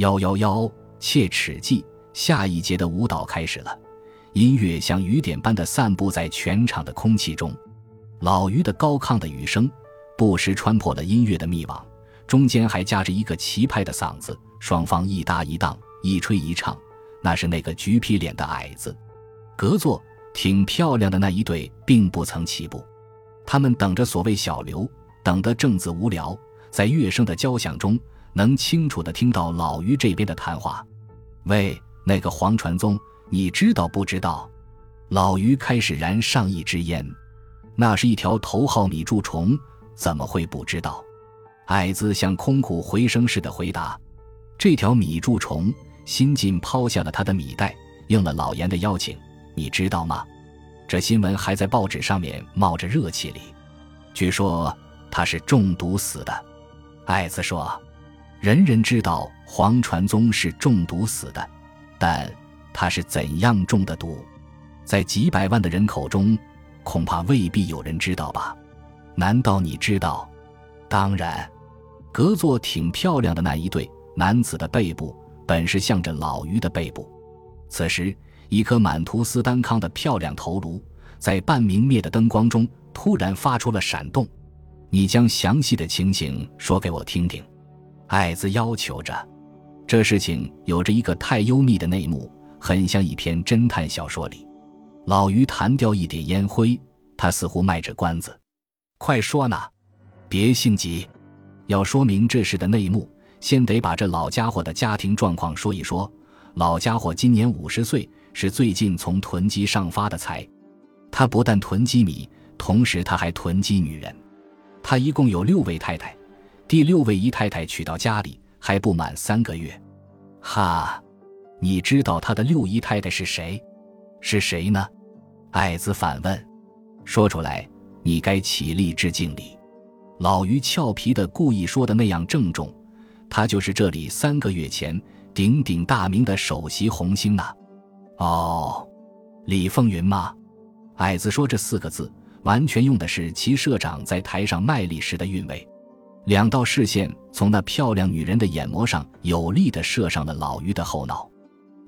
幺幺幺，切齿记。下一节的舞蹈开始了，音乐像雨点般的散布在全场的空气中。老于的高亢的语声不时穿破了音乐的密网，中间还夹着一个齐拍的嗓子，双方一搭一档，一吹一唱。那是那个橘皮脸的矮子。隔座挺漂亮的那一对并不曾起步，他们等着所谓小刘，等得正自无聊，在乐声的交响中。能清楚地听到老于这边的谈话。喂，那个黄传宗，你知道不知道？老于开始燃上一支烟，那是一条头号米蛀虫，怎么会不知道？矮子像空谷回声似的回答：“这条米蛀虫新近抛下了他的米袋，应了老严的邀请，你知道吗？这新闻还在报纸上面冒着热气里。据说他是中毒死的。”矮子说。人人知道黄传宗是中毒死的，但他是怎样中的毒，在几百万的人口中，恐怕未必有人知道吧？难道你知道？当然，隔座挺漂亮的那一对男子的背部，本是向着老于的背部。此时，一颗满涂斯丹康的漂亮头颅，在半明灭的灯光中突然发出了闪动。你将详细的情形说给我听听。矮子要求着，这事情有着一个太幽密的内幕，很像一篇侦探小说里。老于弹掉一点烟灰，他似乎卖着关子：“快说呢，别性急。要说明这事的内幕，先得把这老家伙的家庭状况说一说。老家伙今年五十岁，是最近从囤积上发的财。他不但囤积米，同时他还囤积女人。他一共有六位太太。”第六位姨太太娶到家里还不满三个月，哈，你知道他的六姨太太是谁？是谁呢？矮子反问。说出来，你该起立致敬礼。老于俏皮的故意说的那样郑重，他就是这里三个月前鼎鼎大名的首席红星呐。哦，李凤云吗？矮子说这四个字，完全用的是其社长在台上卖力时的韵味。两道视线从那漂亮女人的眼膜上有力地射上了老于的后脑。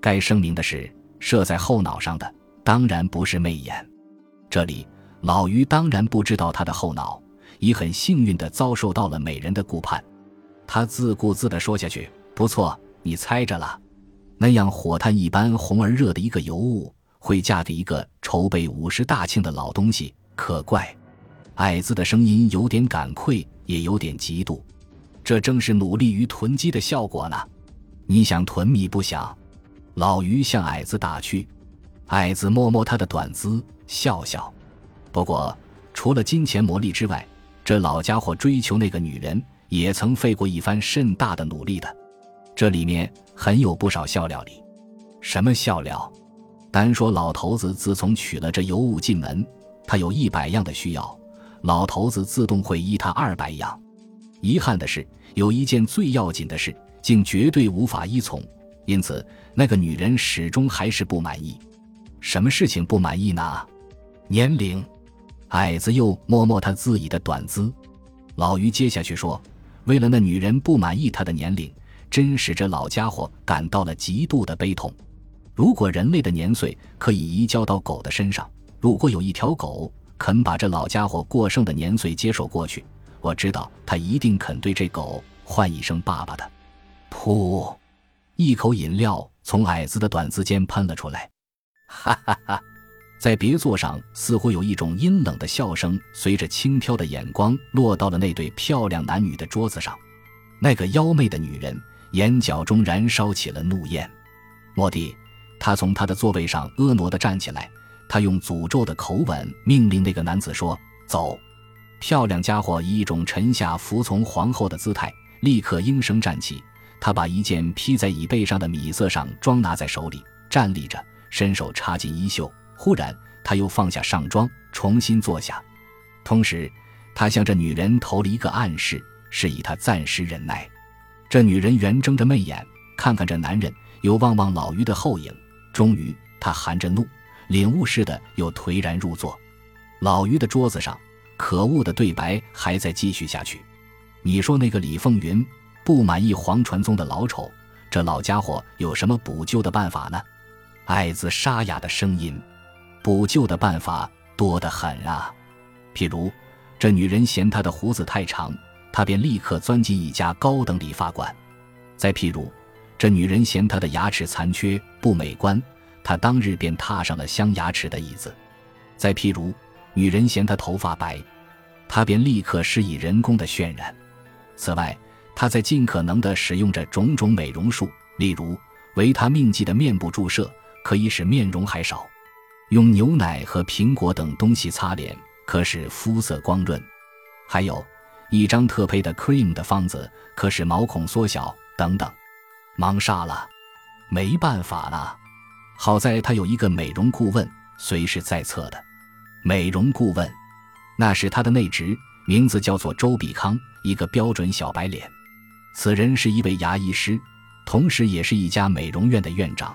该声明的是，射在后脑上的当然不是媚眼。这里，老于当然不知道他的后脑已很幸运地遭受到了美人的顾盼。他自顾自地说下去：“不错，你猜着了。那样火炭一般红而热的一个尤物，会嫁给一个筹备五十大庆的老东西，可怪。”矮子的声音有点感愧。也有点嫉妒，这正是努力于囤积的效果呢。你想囤米不想？老于向矮子打去，矮子摸摸他的短姿，笑笑。不过，除了金钱魔力之外，这老家伙追求那个女人，也曾费过一番甚大的努力的。这里面很有不少笑料里。什么笑料？单说老头子自从娶了这尤物进门，他有一百样的需要。老头子自动会依他二百样，遗憾的是，有一件最要紧的事，竟绝对无法依从，因此那个女人始终还是不满意。什么事情不满意呢？年龄。矮子又摸摸他自己的短姿。老于接下去说：“为了那女人不满意他的年龄，真使这老家伙感到了极度的悲痛。如果人类的年岁可以移交到狗的身上，如果有一条狗。”肯把这老家伙过剩的年岁接手过去，我知道他一定肯对这狗唤一声爸爸的。噗，一口饮料从矮子的短子间喷了出来。哈哈哈，在别座上似乎有一种阴冷的笑声，随着轻佻的眼光落到了那对漂亮男女的桌子上。那个妖媚的女人眼角中燃烧起了怒焰。莫蒂，她从她的座位上婀娜地站起来。他用诅咒的口吻命令那个男子说：“走！”漂亮家伙以一种臣下服从皇后的姿态，立刻应声站起。他把一件披在椅背上的米色上装拿在手里，站立着，伸手插进衣袖。忽然，他又放下上装，重新坐下。同时，他向这女人投了一个暗示，示意她暂时忍耐。这女人圆睁着媚眼，看看这男人，又望望老于的后影。终于，她含着怒。领悟似的，又颓然入座。老于的桌子上，可恶的对白还在继续下去。你说那个李凤云不满意黄传宗的老丑，这老家伙有什么补救的办法呢？艾子沙哑的声音：“补救的办法多得很啊，譬如这女人嫌他的胡子太长，他便立刻钻进一家高等理发馆；再譬如这女人嫌他的牙齿残缺不美观，他当日便踏上了镶牙齿的椅子；再譬如女人嫌他头发白，他便立刻施以人工的渲染。此外，他在尽可能地使用着种种美容术，例如维他命剂的面部注射。”可以使面容还少，用牛奶和苹果等东西擦脸，可使肤色光润。还有一张特配的 cream 的方子，可使毛孔缩小等等。忙傻了，没办法了。好在他有一个美容顾问，随时在侧的。美容顾问，那是他的内职，名字叫做周比康，一个标准小白脸。此人是一位牙医师，同时也是一家美容院的院长。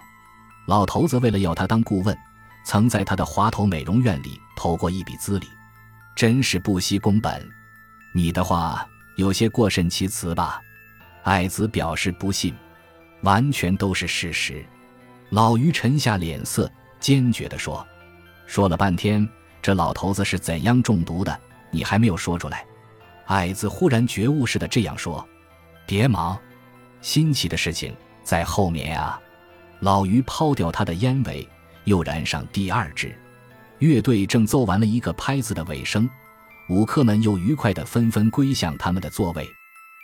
老头子为了要他当顾问，曾在他的滑头美容院里投过一笔资历，真是不惜工本。你的话有些过甚其词吧？爱子表示不信，完全都是事实。老于沉下脸色，坚决地说：“说了半天，这老头子是怎样中毒的，你还没有说出来。”矮子忽然觉悟似的这样说：“别忙，新奇的事情在后面啊。”老于抛掉他的烟尾，又燃上第二支。乐队正奏完了一个拍子的尾声，舞客们又愉快地纷纷归向他们的座位。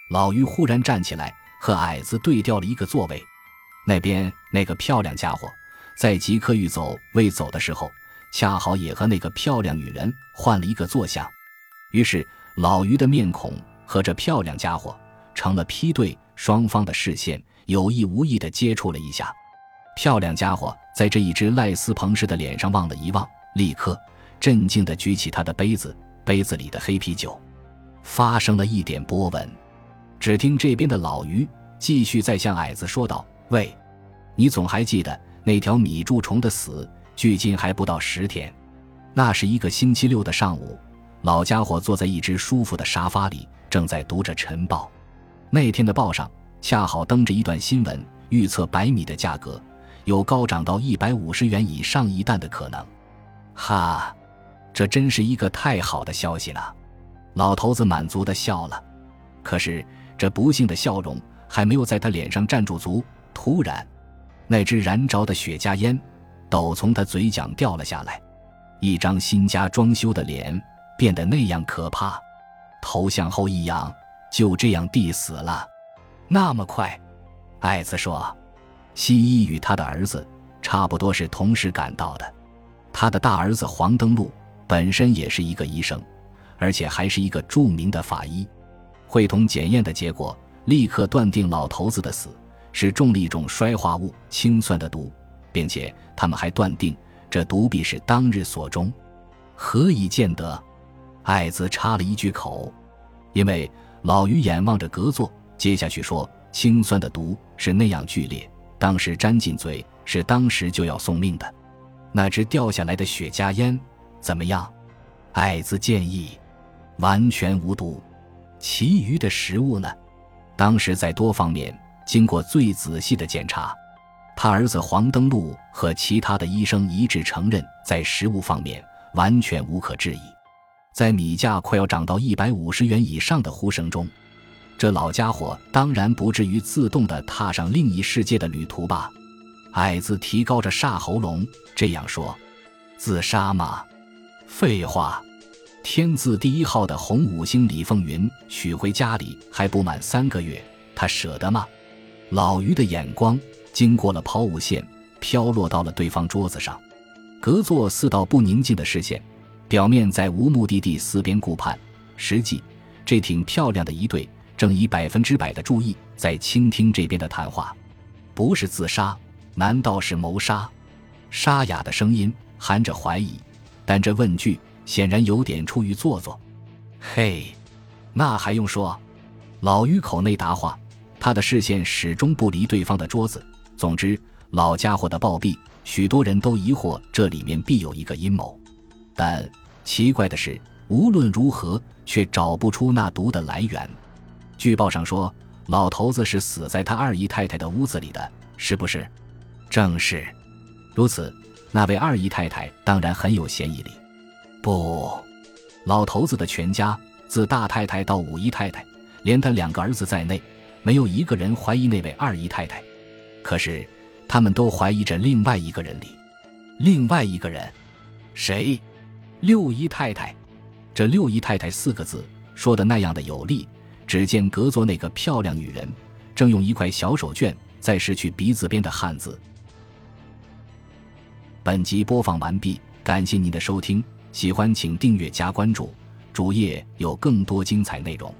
老于忽然站起来，和矮子对调了一个座位。那边那个漂亮家伙在即刻欲走未走的时候，恰好也和那个漂亮女人换了一个坐相。于是老于的面孔和这漂亮家伙成了批对，双方的视线有意无意地接触了一下。漂亮家伙在这一只赖斯彭氏的脸上望了一望，立刻镇静地举起他的杯子，杯子里的黑啤酒发生了一点波纹。只听这边的老于继续在向矮子说道：“喂，你总还记得那条米蛀虫的死，距今还不到十天。那是一个星期六的上午，老家伙坐在一只舒服的沙发里，正在读着晨报。那天的报上恰好登着一段新闻，预测白米的价格。”有高涨到一百五十元以上一担的可能，哈，这真是一个太好的消息了。老头子满足的笑了，可是这不幸的笑容还没有在他脸上站住足，突然，那只燃着的雪茄烟斗从他嘴角掉了下来，一张新家装修的脸变得那样可怕，头向后一仰，就这样地死了。那么快，艾子说。西医与他的儿子差不多是同时赶到的，他的大儿子黄登禄本身也是一个医生，而且还是一个著名的法医。会同检验的结果立刻断定老头子的死是中了一种衰化物氰酸的毒，并且他们还断定这毒必是当日所中。何以见得？艾子插了一句口，因为老于眼望着隔座，接下去说：氰酸的毒是那样剧烈。当时沾进嘴是当时就要送命的，那只掉下来的雪茄烟怎么样？艾子建议，完全无毒。其余的食物呢？当时在多方面经过最仔细的检查，他儿子黄登禄和其他的医生一致承认，在食物方面完全无可置疑。在米价快要涨到一百五十元以上的呼声中。这老家伙当然不至于自动地踏上另一世界的旅途吧？矮子提高着煞喉咙这样说：“自杀吗？废话！天字第一号的红五星李凤云娶回家里还不满三个月，他舍得吗？”老于的眼光经过了抛物线，飘落到了对方桌子上。隔座四道不宁静的视线，表面在无目的地四边顾盼，实际这挺漂亮的一对。正以百分之百的注意在倾听这边的谈话，不是自杀，难道是谋杀？沙哑的声音含着怀疑，但这问句显然有点出于做作。嘿，那还用说？老于口内答话，他的视线始终不离对方的桌子。总之，老家伙的暴毙，许多人都疑惑这里面必有一个阴谋。但奇怪的是，无论如何却找不出那毒的来源。据报上说，老头子是死在他二姨太太的屋子里的，是不是？正是。如此，那位二姨太太当然很有嫌疑力。不，老头子的全家，自大太太到五姨太太，连他两个儿子在内，没有一个人怀疑那位二姨太太。可是，他们都怀疑着另外一个人里，另外一个人，谁？六姨太太。这六姨太太四个字说的那样的有力。只见隔座那个漂亮女人，正用一块小手绢在拭去鼻子边的汗渍。本集播放完毕，感谢您的收听，喜欢请订阅加关注，主页有更多精彩内容。